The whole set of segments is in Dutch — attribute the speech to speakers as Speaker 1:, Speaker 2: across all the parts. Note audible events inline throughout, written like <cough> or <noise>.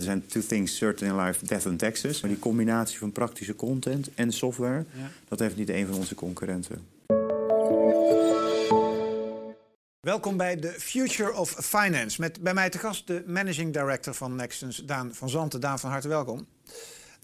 Speaker 1: er zijn two things certain in life, death and taxes. Maar die combinatie van praktische content en software, dat heeft niet een van onze concurrenten.
Speaker 2: Welkom bij de Future of Finance. Met bij mij te gast de Managing Director van Nextens, Daan van Zanten. Daan, van harte welkom.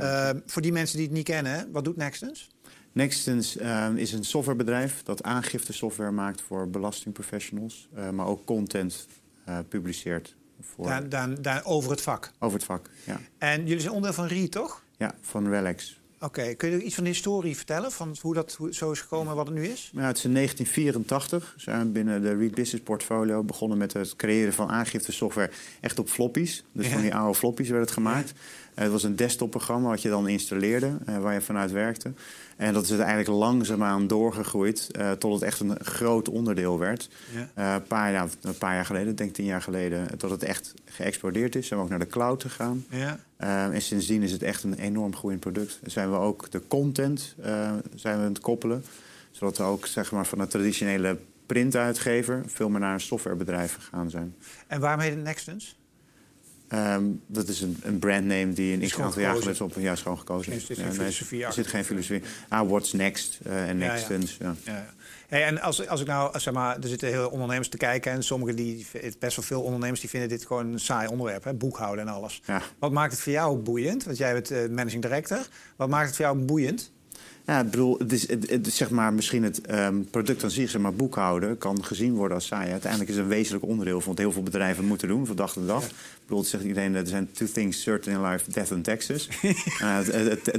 Speaker 2: Uh, voor die mensen die het niet kennen, wat doet Nextens?
Speaker 1: Nextens uh, is een softwarebedrijf dat aangiftesoftware maakt voor belastingprofessionals, uh, maar ook content uh, publiceert. Voor...
Speaker 2: Daan, over het vak?
Speaker 1: Over het vak, ja.
Speaker 2: En jullie zijn onderdeel van RE, toch?
Speaker 1: Ja, van Relax.
Speaker 2: Oké, kun je iets van de historie vertellen? Van hoe dat zo is gekomen en wat het nu is?
Speaker 1: Ja, het is in 1984. Zijn we binnen de Read Business Portfolio begonnen met het creëren van aangiftesoftware echt op floppies. Dus ja. van die oude floppies werd het gemaakt. Ja. Uh, het was een desktopprogramma wat je dan installeerde, uh, waar je vanuit werkte. En dat is eigenlijk langzaamaan doorgegroeid uh, tot het echt een groot onderdeel werd. Ja. een, paar, een paar jaar geleden, denk tien jaar geleden, tot het echt geëxplodeerd is. Zijn we ook naar de cloud gegaan. Ja. en sindsdien is het echt een enorm groeiend product. Zijn we ook de content zijn we aan het koppelen. Zodat we ook zeg maar, van de traditionele printuitgever veel meer naar een softwarebedrijf gegaan zijn.
Speaker 2: En waarom heet het Nextens?
Speaker 1: Um, dat is een, een brandname die een x aantal jaar geleden op ja, schoon gekozen
Speaker 2: is. Er zit geen filosofie
Speaker 1: Er zit geen filosofie. Ah, what's next uh, en nextens. Ja, ja.
Speaker 2: ja. Hey, en als, als ik nou, zeg maar, er zitten heel ondernemers te kijken en sommigen die, best wel veel ondernemers die vinden dit gewoon een saai onderwerp, hè, boekhouden en alles. Wat maakt het voor jou boeiend? Want jij bent uh, managing director. Wat maakt het voor jou boeiend?
Speaker 1: Ja, ik bedoel, het is, het, het, zeg maar, misschien het um, product aan zich, zeg maar, boekhouden, kan gezien worden als saai. Uiteindelijk is het een wezenlijk onderdeel van wat heel veel bedrijven moeten doen, van dag tot dag. Ja. Ik bedoel, het zegt iedereen, er zijn two things certain in life, death and taxes. <laughs> uh,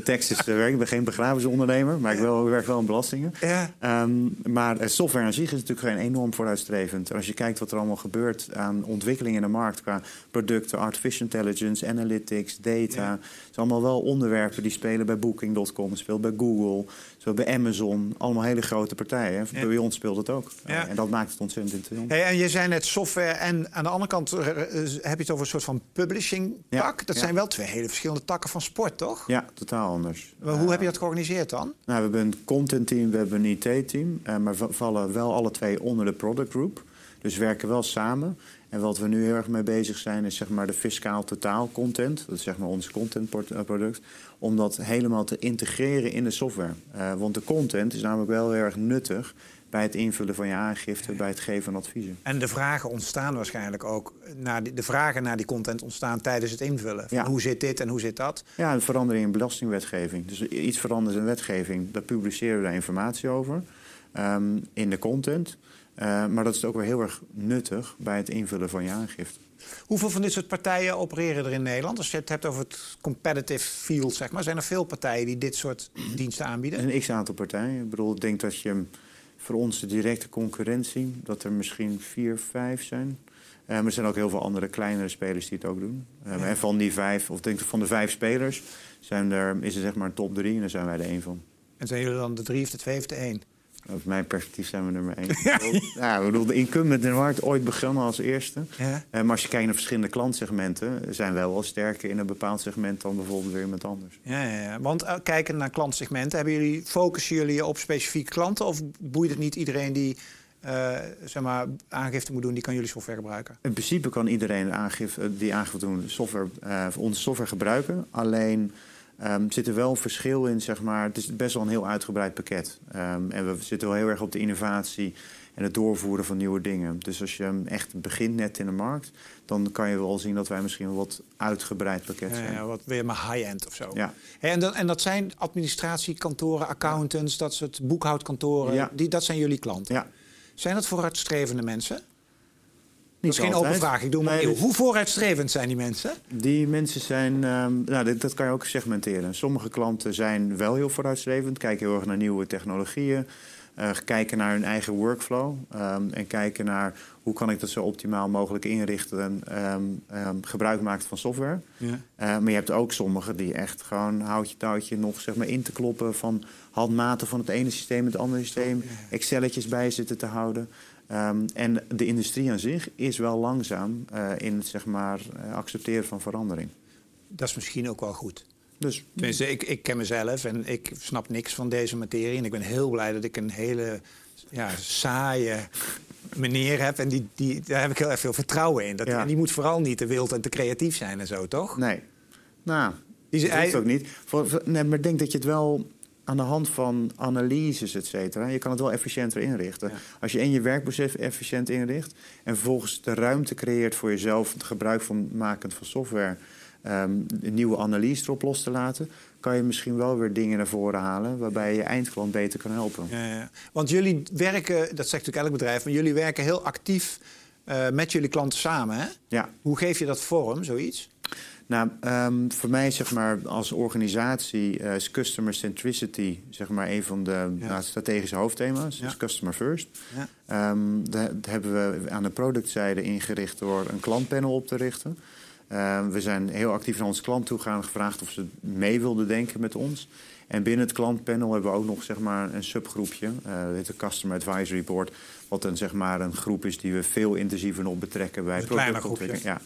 Speaker 1: taxes werk, ik ben geen begrafenisondernemer, maar ik, wel, werk wel in belastingen. Ja. Um, maar software aan zich is natuurlijk geen enorm vooruitstrevend. Als je kijkt wat er allemaal gebeurt aan ontwikkeling in de markt qua producten, artificial intelligence, analytics, data. Het zijn allemaal wel onderwerpen die spelen bij Booking.com, speelt bij Google. Zo bij Amazon, allemaal hele grote partijen. Ja. Bij ons speelt het ook. Ja. En dat maakt het ontzettend interessant.
Speaker 2: Hey, en je zei net software en aan de andere kant uh, heb je het over een soort van publishing tak. Ja. Dat zijn wel twee hele verschillende takken van sport, toch?
Speaker 1: Ja, totaal anders.
Speaker 2: Maar hoe heb je dat georganiseerd dan?
Speaker 1: Nou, we hebben een content team, we hebben een IT-team. Uh, maar we vallen wel alle twee onder de product group. Dus we werken wel samen. En wat we nu heel erg mee bezig zijn, is zeg maar de fiscaal totaal content. Dat is zeg maar ons contentproduct. Om dat helemaal te integreren in de software. Uh, want de content is namelijk wel heel erg nuttig bij het invullen van je aangifte, bij het geven van adviezen.
Speaker 2: En de vragen ontstaan waarschijnlijk ook. Naar die, de vragen naar die content ontstaan tijdens het invullen. Ja. Hoe zit dit en hoe zit dat?
Speaker 1: Ja, een verandering in belastingwetgeving. Dus iets verandert in wetgeving, daar publiceren we daar informatie over. Um, in de content. Uh, maar dat is ook weer heel erg nuttig bij het invullen van je aangifte.
Speaker 2: Hoeveel van dit soort partijen opereren er in Nederland? Als je het hebt over het competitive field, zeg maar. Zijn er veel partijen die dit soort diensten aanbieden?
Speaker 1: Een x-aantal partijen. Ik bedoel, ik denk dat je voor ons de directe concurrentie... dat er misschien vier, vijf zijn. Uh, maar er zijn ook heel veel andere kleinere spelers die het ook doen. Uh, ja. En van die vijf, of denk ik van de vijf spelers... Zijn er, is er zeg maar een top drie en daar zijn wij er één van.
Speaker 2: En zijn jullie dan de drie of de twee of de één?
Speaker 1: Uit mijn perspectief zijn we nummer één. <laughs> Ja, ja ik bedoel, de incumbent in de markt ooit begonnen als eerste. Ja. Uh, maar als je kijkt naar verschillende klantsegmenten... zijn wij wel sterker in een bepaald segment dan bijvoorbeeld weer iemand anders.
Speaker 2: Ja, ja, ja. want uh, kijken naar klantsegmenten... Hebben jullie, focussen jullie op specifieke klanten... of boeit het niet iedereen die uh, zeg maar, aangifte moet doen... die kan jullie software gebruiken?
Speaker 1: In principe kan iedereen aangifte, die aangifte doen software, onze software gebruiken. Alleen... Um, zit er wel een verschil in, zeg maar. Het is best wel een heel uitgebreid pakket. Um, en we zitten wel heel erg op de innovatie en het doorvoeren van nieuwe dingen. Dus als je echt begint net in de markt, dan kan je wel zien dat wij misschien een wat uitgebreid pakket zijn. Ja,
Speaker 2: wat weer maar high-end of zo. Ja. En, dat, en dat zijn administratiekantoren, accountants, dat soort boekhoudkantoren. Ja. Die, dat zijn jullie klanten. Ja. Zijn dat vooruitstrevende mensen? Dat is geen open vraag. Ik doe maar nee, Hoe vooruitstrevend zijn die mensen?
Speaker 1: Die mensen zijn, um, nou, dat, dat, kan je ook segmenteren. Sommige klanten zijn wel heel vooruitstrevend, kijken heel erg naar nieuwe technologieën. Uh, kijken naar hun eigen workflow um, en kijken naar hoe kan ik dat zo optimaal mogelijk inrichten en um, gebruik maken van software. Ja. Uh, maar je hebt ook sommigen die echt gewoon houtje touwtje nog zeg maar, in te kloppen van handmaten van het ene systeem het andere systeem. Excelletjes bij zitten te houden. Um, en de industrie aan zich is wel langzaam uh, in het zeg maar, uh, accepteren van verandering.
Speaker 2: Dat is misschien ook wel goed. Dus, Tenminste, ik, ik ken mezelf en ik snap niks van deze materie. En ik ben heel blij dat ik een hele ja, saaie meneer heb en die, die, daar heb ik heel erg veel vertrouwen in. Dat, En die moet vooral niet te wild en te creatief zijn en zo, toch?
Speaker 1: Nee. Nou, die, dat hij... ook niet. Voor, nee, maar ik denk dat je het wel aan de hand van analyses, et cetera, je kan het wel efficiënter inrichten. Als je in je werkproces efficiënt inricht en vervolgens de ruimte creëert voor jezelf, het gebruik van makend van software, um, een nieuwe analyse erop los te laten, kan je misschien wel weer dingen naar voren halen waarbij je je eindklant beter kan helpen.
Speaker 2: Ja, ja. Want jullie werken, dat zegt natuurlijk elk bedrijf, maar jullie werken heel actief uh, met jullie klanten samen. Hè?
Speaker 1: Ja.
Speaker 2: Hoe geef je dat vorm, zoiets?
Speaker 1: Nou, um, voor mij zeg maar als organisatie uh, is customer centricity zeg maar een van de ja. nou, strategische hoofdthema's. Ja. Dus customer first. Ja. Um, dat hebben we aan de productzijde ingericht door een klantpanel op te richten. Uh, we zijn heel actief naar onze klant toe gegaan, gevraagd of ze mee wilden denken met ons. En binnen het klantpanel hebben we ook nog zeg maar, een subgroepje, uh, dit de Customer Advisory Board, wat een, zeg maar, een groep is die we veel intensiever nog betrekken bij productontwikkeling. Ja,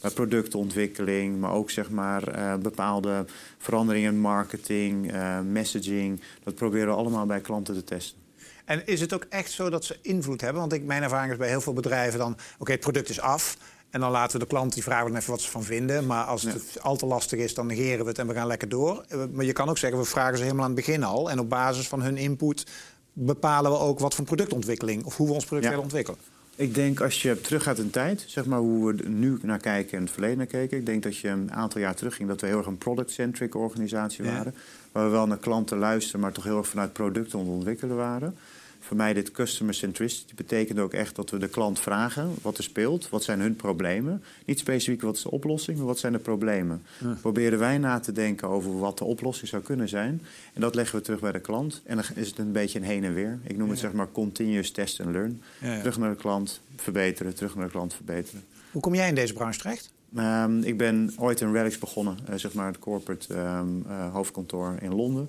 Speaker 1: bij productontwikkeling, maar ook zeg maar, uh, bepaalde veranderingen in marketing, uh, messaging. Dat proberen we allemaal bij klanten te testen.
Speaker 2: En is het ook echt zo dat ze invloed hebben? Want ik, mijn ervaring is bij heel veel bedrijven dan... oké, het product is af, en dan laten we de klant die vragen even wat ze van vinden. Maar als het al te lastig is, dan negeren we het en we gaan lekker door. Eh, maar je kan ook zeggen, we vragen ze helemaal aan het begin al. En op basis van hun input bepalen we ook wat voor productontwikkeling... of hoe we ons product willen ontwikkelen.
Speaker 1: Ik denk als je teruggaat in tijd, zeg maar hoe we nu naar kijken en het verleden naar keken. Ik denk dat je een aantal jaar terug ging dat we heel erg een product-centric organisatie waren. Waar we wel naar klanten luisteren, maar toch heel erg vanuit producten ontwikkelen waren voor mij dit customer centricity betekent ook echt dat we de klant vragen wat er speelt, wat zijn hun problemen. Niet specifiek wat is de oplossing, maar wat zijn de problemen. Ja. Proberen wij na te denken over wat de oplossing zou kunnen zijn. En dat leggen we terug bij de klant. En dan is het een beetje een heen en weer. Ik noem het zeg maar continuous test and learn. Terug naar de klant, verbeteren, terug naar de klant, verbeteren.
Speaker 2: Hoe kom jij in deze branche terecht?
Speaker 1: Um, ik ben ooit in Relics begonnen, uh, zeg maar het corporate um, uh, hoofdkantoor in Londen.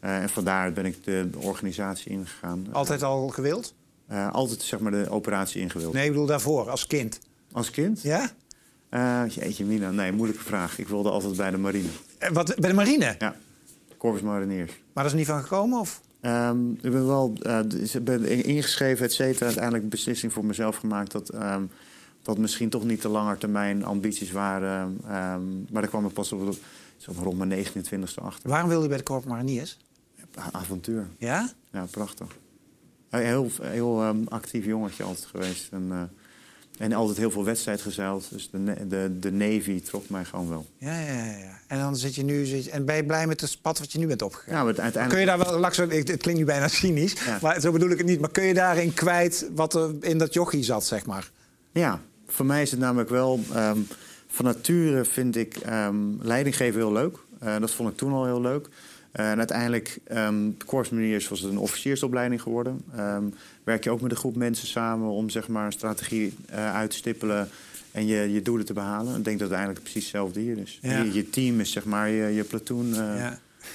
Speaker 1: Uh, en vandaar ben ik de, de organisatie ingegaan.
Speaker 2: Altijd al gewild?
Speaker 1: Uh, altijd zeg maar de operatie ingewild.
Speaker 2: Nee, ik bedoel daarvoor, als kind.
Speaker 1: Als kind?
Speaker 2: Ja?
Speaker 1: Uh, jeetje, Mina. Nee, moeilijke vraag. Ik wilde altijd bij de marine.
Speaker 2: wat, bij de marine?
Speaker 1: Ja, Corpus Mariniers.
Speaker 2: Maar dat is niet van gekomen, of?
Speaker 1: Um, ik ben wel uh, ben ingeschreven, et cetera. Uiteindelijk een beslissing voor mezelf gemaakt... dat, um, dat misschien toch niet de lange termijn ambities waren. Um, maar daar kwam ik pas op, rond mijn 29e achter.
Speaker 2: Waarom wilde je bij de Corpus Mariniers?
Speaker 1: Avontuur.
Speaker 2: Ja?
Speaker 1: Ja, prachtig. Heel, heel um, actief jongetje altijd geweest. En, uh, en altijd heel veel wedstrijd gezeild. Dus de, de, de Navy trok mij gewoon wel.
Speaker 2: Ja, ja, ja. En dan zit je nu... Zit en ben je blij met het pad wat je nu bent opgegaan?
Speaker 1: Ja, maar uiteindelijk...
Speaker 2: Kun je daar wel... Langs, het klinkt nu bijna cynisch, ja. maar zo bedoel ik het niet. Maar kun je daarin kwijt wat er in dat jochie zat, zeg maar?
Speaker 1: Ja, voor mij is het namelijk wel... Um, van nature vind ik um, leidinggeven heel leuk. Uh, dat vond ik toen al heel leuk. Uh, en uiteindelijk, um, korpsmaniers was het een officiersopleiding geworden. Um, werk je ook met een groep mensen samen om zeg maar, een strategie uh, uit te stippelen en je, je doelen te behalen. Ik denk dat het eigenlijk precies hetzelfde hier is. Ja. Je, je, team is zeg maar je, je platoon. Uh, ja. <laughs>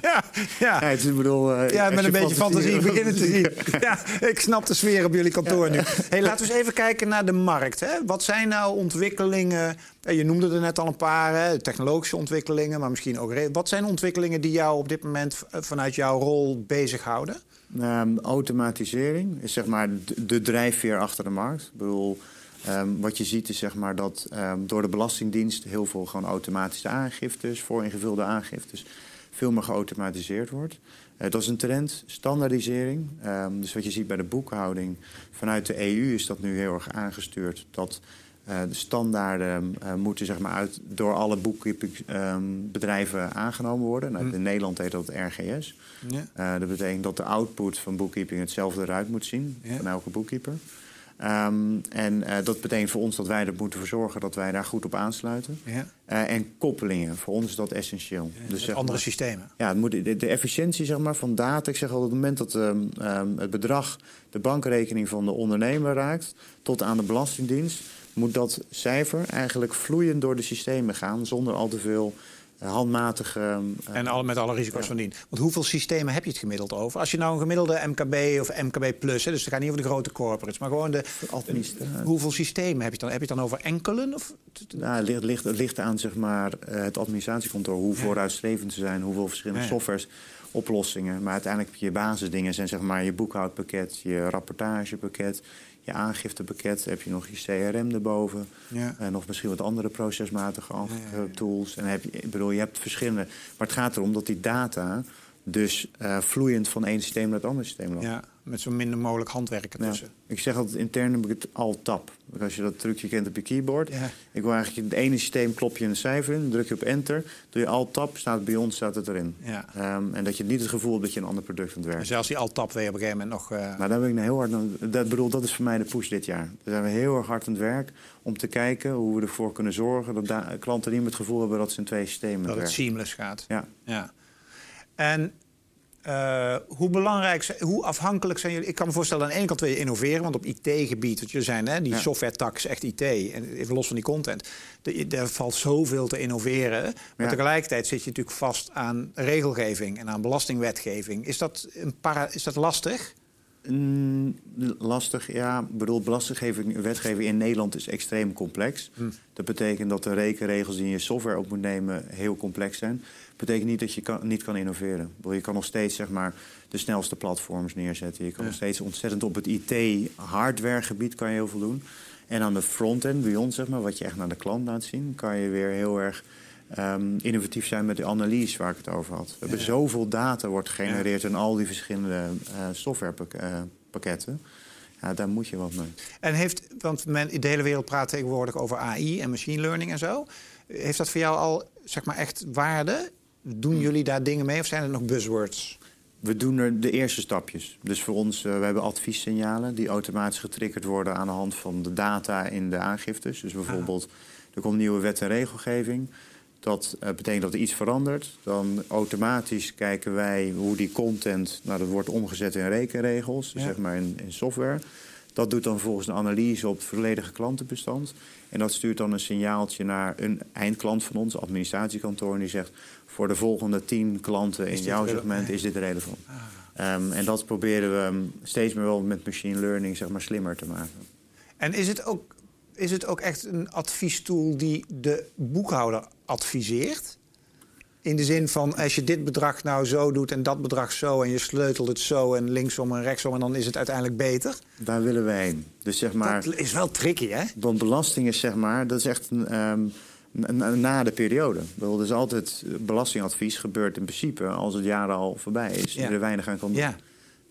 Speaker 2: Ja. ja, ja.
Speaker 1: is, bedoel, uh,
Speaker 2: ja, met een beetje fantasie, <laughs> beginnen te zien. ja, ik snap de sfeer op jullie kantoor nu. Hey, laten we eens even kijken naar de markt. Hè. Wat zijn nou ontwikkelingen? Je noemde er net al een paar, hè, technologische ontwikkelingen, maar misschien ook. Wat zijn ontwikkelingen die jou op dit moment eh, vanuit jouw rol bezighouden?
Speaker 1: Um, automatisering is zeg maar de, de drijfveer achter de markt. Ik bedoel, Um, wat je ziet is zeg maar dat um, door de Belastingdienst heel veel gewoon automatische aangiftes, vooringevulde aangiftes, veel meer geautomatiseerd wordt. Uh, dat is een trend, standaardisering. Um, dus wat je ziet bij de boekhouding, vanuit de EU is dat nu heel erg aangestuurd. Dat uh, de standaarden uh, moeten zeg maar, uit, door alle boekkeepingbedrijven aangenomen worden. Nou, hm. In Nederland heet dat RGS. Ja. dat betekent dat de output van boekkeeping hetzelfde eruit moet zien ja. van elke boekkeeper. Um, en uh, dat betekent voor ons dat wij er moeten voor zorgen dat wij daar goed op aansluiten. Ja. Uh, en koppelingen, voor ons is dat essentieel.
Speaker 2: Ja, dus andere maar, systemen.
Speaker 1: Ja, moet, de, de, efficiëntie zeg maar, van data. Ik zeg al, op het moment dat um, um, het bedrag de bankrekening van de ondernemer raakt, tot aan de Belastingdienst, moet dat cijfer eigenlijk vloeiend door de systemen gaan, zonder al te veel handmatige...
Speaker 2: Uh, en al, met alle risico's ja. van dien. Want hoeveel systemen heb je het gemiddeld over? Als je nou een gemiddelde MKB of MKB plus... Hè, dus het gaat niet over de grote corporates, maar gewoon de... Hoeveel systemen heb je dan? Heb je het dan over enkelen? Of?
Speaker 1: Nou, het, ligt, ligt, ligt aan zeg maar, eh, het administratiekantoor, hoe vooruitstrevend ze zijn... hoeveel verschillende softwares, oplossingen. Maar uiteindelijk heb je basisdingen zijn zeg maar je boekhoudpakket, je rapportagepakket... je aangiftepakket, heb je nog je CRM erboven. Ja. En nog misschien wat andere procesmatige tools. En heb je, ik bedoel, je hebt verschillende. Maar het gaat erom dat die data dus uh, vloeiend van één systeem naar het andere systeem loopt. Ja,
Speaker 2: met zo minder mogelijk handwerken tussen.
Speaker 1: Ik zeg altijd intern heb ik het al-tap. Als je dat trucje kent op je keyboard. Ja. Ik wil eigenlijk in het ene systeem klop je een cijfer in, druk je op enter, doe je alt-tab, staat bij ons staat het erin. Ja. Um, en dat je niet het gevoel hebt dat je een ander product aan het werken.
Speaker 2: Zelfs die alt-tab weer op een gegeven moment nog. Uh...
Speaker 1: Nou, daar ben ik nou heel hard. Dat bedoel, dat is voor mij de push dit jaar. Daar zijn we heel erg hard aan het werk om te kijken hoe we ervoor kunnen zorgen dat klanten niet het gevoel hebben dat ze in twee systemen
Speaker 2: dat
Speaker 1: werken.
Speaker 2: het seamless gaat. Ja. ja. En uh, hoe belangrijk, hoe afhankelijk zijn jullie? Ik kan me voorstellen, aan de ene kant wil je innoveren, want op IT-gebied, wat jullie zijn, hè, die software-tak is echt IT, en even los van die content, er valt zoveel te innoveren. Maar tegelijkertijd zit je natuurlijk vast aan regelgeving en aan belastingwetgeving. Is dat, een para, is dat lastig?
Speaker 1: Mm, lastig, ja. Ik bedoel, belastinggeving, wetgeving in Nederland is extreem complex. Hm. Dat betekent dat de rekenregels die je software op moet nemen heel complex zijn betekent niet dat je kan, niet kan innoveren. Je kan nog steeds zeg maar, de snelste platforms neerzetten. Je kan nog steeds ontzettend op het IT-hardwaregebied kan je heel veel doen. En aan de frontend, bij ons, zeg maar, wat je echt naar de klant laat zien, kan je weer heel erg um, innovatief zijn met de analyse waar ik het over had. We hebben zoveel data wordt gegenereerd in al die verschillende uh, softwarepakketten. Ja, daar moet je wat mee.
Speaker 2: En heeft, want men in de hele wereld praat tegenwoordig over AI en machine learning en zo. Heeft dat voor jou al zeg maar echt waarde? Doen jullie daar dingen mee of zijn er nog buzzwords?
Speaker 1: We doen er de eerste stapjes. Dus voor ons, uh, we hebben adviessignalen die automatisch getriggerd worden aan de hand van de data in de aangiftes. Dus bijvoorbeeld, er komt nieuwe wet en regelgeving. Dat uh, betekent dat er iets verandert. Dan automatisch kijken wij hoe die content, nou dat wordt omgezet in rekenregels, zeg maar in, in software. Dat doet dan volgens een analyse op het volledige klantenbestand. En dat stuurt dan een signaaltje naar een eindklant van ons, administratiekantoor. En die zegt: voor de volgende tien klanten in jouw segment is dit relevant. Ah. Um, en dat proberen we steeds meer wel met machine learning zeg maar, slimmer te maken.
Speaker 2: En is het ook, is het ook echt een adviestool die de boekhouder adviseert? In de zin van, als je dit bedrag nou zo doet en dat bedrag zo... en je sleutelt het zo en linksom en rechtsom... en dan is het uiteindelijk beter?
Speaker 1: Daar willen wij heen. Dus zeg maar,
Speaker 2: dat is wel tricky, hè?
Speaker 1: Want belasting is zeg maar, dat is echt een, um, na de periode. Er is altijd belastingadvies gebeurt in principe als het jaar al voorbij is. Ja. En er weinig aan kan doen. Ja.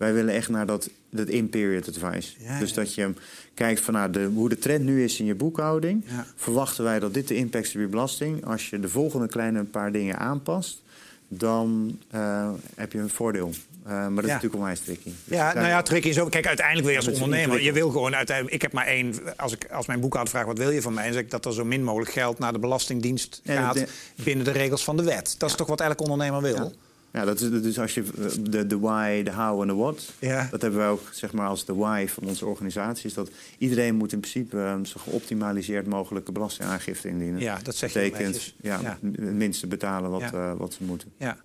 Speaker 1: Wij willen echt naar dat, dat in-period advice. dus dat je kijkt van nou, de, hoe de trend nu is in je boekhouding. Verwachten wij dat dit de impact is op je belasting. Als je de volgende kleine paar dingen aanpast, dan uh, heb je een voordeel. Uh, maar dat is natuurlijk onwijs tricky.
Speaker 2: Dus ja, nou ja, tricky is ook... Kijk, uiteindelijk wil je als ondernemer... Je wil gewoon uiteindelijk... Ik heb maar één... Als, ik, als mijn boekhouder vraagt wat wil je van mij... dan zeg ik dat er zo min mogelijk geld naar de Belastingdienst gaat... binnen de regels van de wet. Dat is toch wat elk ondernemer wil?
Speaker 1: Ja, dat is dus als je de, de why, de how en de what. Ja. Dat hebben we ook zeg maar als de why van onze organisatie. Is dat iedereen moet in principe um, zo geoptimaliseerd mogelijke belastingaangifte indienen.
Speaker 2: Ja, dat zeg je Betekent,
Speaker 1: ja, ja, het minste betalen wat, ja. uh, wat ze moeten.
Speaker 2: Ja.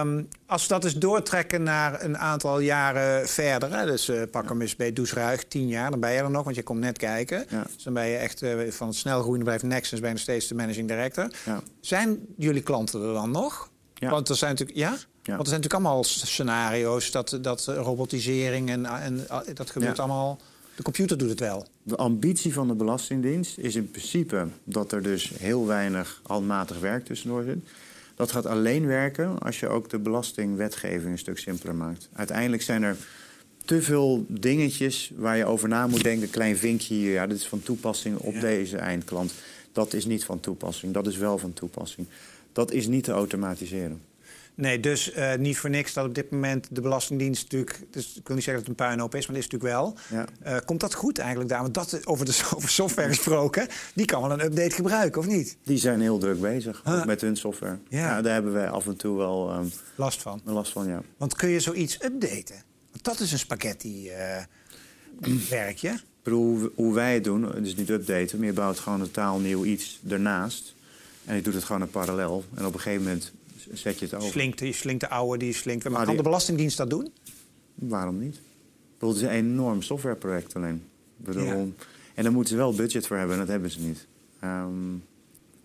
Speaker 2: Um, als we dat eens doortrekken naar een aantal jaren verder, hè, dus uh, pak hem eens bij Doesruig, tien jaar, dan ben je er nog, want je komt net kijken. Ja. Dus dan ben je echt uh, van het snelgroeiende bedrijf Nexus, ben je nog steeds de managing director. Ja. Zijn jullie klanten er dan nog? Ja. Want er zijn natuurlijk, ja? Want er zijn natuurlijk allemaal scenario's dat, dat robotisering en, en dat gebeurt allemaal. De computer doet het wel.
Speaker 1: De ambitie van de Belastingdienst is in principe dat er dus heel weinig handmatig werk tussendoor zit. Dat gaat alleen werken als je ook de belastingwetgeving een stuk simpeler maakt. Uiteindelijk zijn er te veel dingetjes waar je over na moet denken. Klein vinkje hier, ja, dit is van toepassing op deze eindklant. Dat is niet van toepassing, dat is wel van toepassing dat is niet te automatiseren.
Speaker 2: Nee, dus uh, niet voor niks dat op dit moment de Belastingdienst natuurlijk... Dus ik wil niet zeggen dat het een puinhoop is, maar dat is natuurlijk wel. Ja. Uh, komt dat goed eigenlijk daar? Want dat, over, de, <laughs> over software gesproken, die kan wel een update gebruiken, of niet?
Speaker 1: Die zijn heel druk bezig huh. met hun software. Ja. ja. daar hebben wij af en toe wel... Um,
Speaker 2: last van?
Speaker 1: Last van, ja.
Speaker 2: Want kun je zoiets updaten? Want dat is een spaghetti-werkje. Uh,
Speaker 1: hoe, hoe wij het doen, dus niet updaten, maar je bouwt gewoon een taal nieuw iets ernaast... En je doet het gewoon in parallel. En op een gegeven moment zet je het over.
Speaker 2: Slinkt, die slinkt de oude, die slinkt... Maar, kan de Belastingdienst dat doen?
Speaker 1: Waarom niet? Het is een enorm softwareproject alleen. Bedoel, En daar moeten ze wel budget voor hebben en dat hebben ze niet. Um,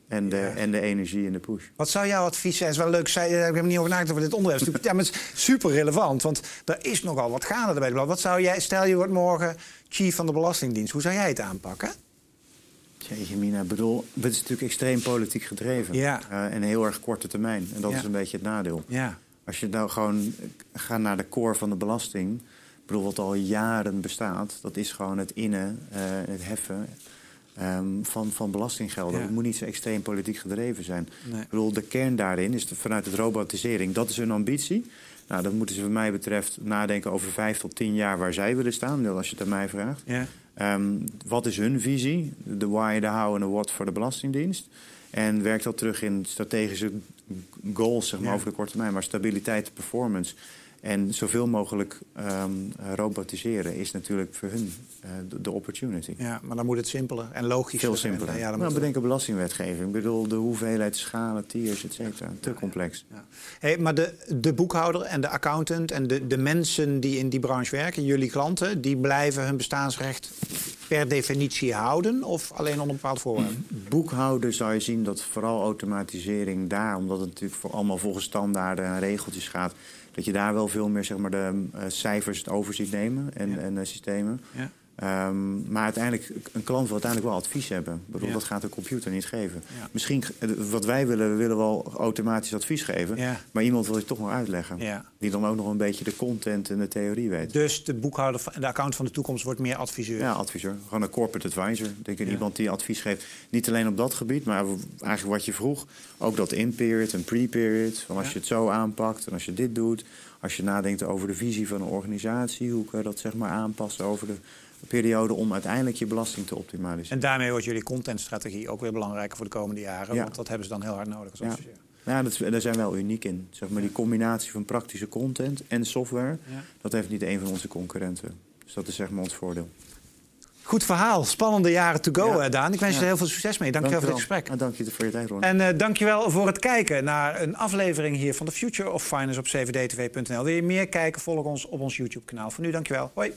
Speaker 1: En de, en de energie in de push.
Speaker 2: Wat zou jouw advies zijn? is wel leuk. Zij, ik heb niet over nagedacht over dit onderwerp. <laughs> ja, maar het is super relevant. Want er is nogal wat gaande bij de blad. Wat zou jij, stel je wordt morgen chief van de Belastingdienst. Hoe zou jij het aanpakken?
Speaker 1: Jeetje, Mina, bedoel, het is natuurlijk extreem politiek gedreven. Ja. Uh, en heel erg korte termijn. En dat is een beetje het nadeel. Ja. Als je nou gewoon gaat naar de core van de belasting... Ik bedoel, wat al jaren bestaat, dat is gewoon het innen, uh, het heffen um, van, van belastinggelden. Het moet niet zo extreem politiek gedreven zijn. Ik bedoel, de kern daarin is vanuit het robotisering. Dat is hun ambitie. Nou, dan moeten ze wat mij betreft nadenken over vijf tot tien jaar waar zij willen staan. Als je het aan mij vraagt. Ja. Um, wat is hun visie? De why, de how en de what voor de Belastingdienst. En werkt dat terug in strategische goals zeg maar, over de korte termijn. Maar stabiliteit, performance en zoveel mogelijk um, robotiseren is natuurlijk voor hun uh, de, opportunity.
Speaker 2: Ja, maar dan moet het simpeler en logisch
Speaker 1: Veel simpeler. Ja, dan nou, bedenken belastingwetgeving. Ik bedoel, de hoeveelheid schalen, tiers, et cetera. Te complex. Ja.
Speaker 2: Hey, maar de, de boekhouder en de accountant en de, de mensen die in die branche werken, jullie klanten, die blijven hun bestaansrecht per definitie houden of alleen onder een bepaald voorwaarden?
Speaker 1: Boekhouden zou je zien dat vooral automatisering daar, omdat het natuurlijk voor allemaal volgens standaarden en regeltjes gaat dat je daar wel veel meer zeg maar, de uh, cijfers het over ziet nemen en, en uh, systemen. Ja. Um, maar uiteindelijk, een klant wil uiteindelijk wel advies hebben. Ik bedoel, Dat gaat de computer niet geven. Misschien, eh, wat wij willen, we willen wel automatisch advies geven. Maar iemand wil je toch nog uitleggen. Die dan ook nog een beetje de content en de theorie weet.
Speaker 2: Dus de boekhouder en de account van de toekomst wordt meer adviseur?
Speaker 1: Ja, adviseur. Gewoon een corporate advisor. Denk ik, iemand die advies geeft. Niet alleen op dat gebied, maar eigenlijk wat je vroeg. Ook dat in-period en pre-period. Als je het zo aanpakt en als je dit doet. Als je nadenkt over de visie van een organisatie. Hoe kun je dat zeg maar aanpassen over de periode om uiteindelijk je belasting te optimaliseren.
Speaker 2: En daarmee wordt jullie contentstrategie ook weer belangrijker voor de komende jaren. Want dat hebben ze dan heel hard nodig.
Speaker 1: ja. Ja, dat, daar zijn we wel uniek in. Zeg maar, die combinatie van praktische content en software, dat heeft niet een van onze concurrenten. Dus dat is zeg maar ons voordeel.
Speaker 2: Goed verhaal. Spannende jaren to go, ja. Eh, Daan. Ik wens je heel veel succes mee. Dank, je wel voor het gesprek.
Speaker 1: En dank je voor je tijd, Ron.
Speaker 2: En uh, dank je wel voor het kijken naar een aflevering hier van The Future of Finance op cvdtv.nl. Wil je meer kijken, volg ons op ons YouTube-kanaal. Voor nu, dank je wel. Hoi.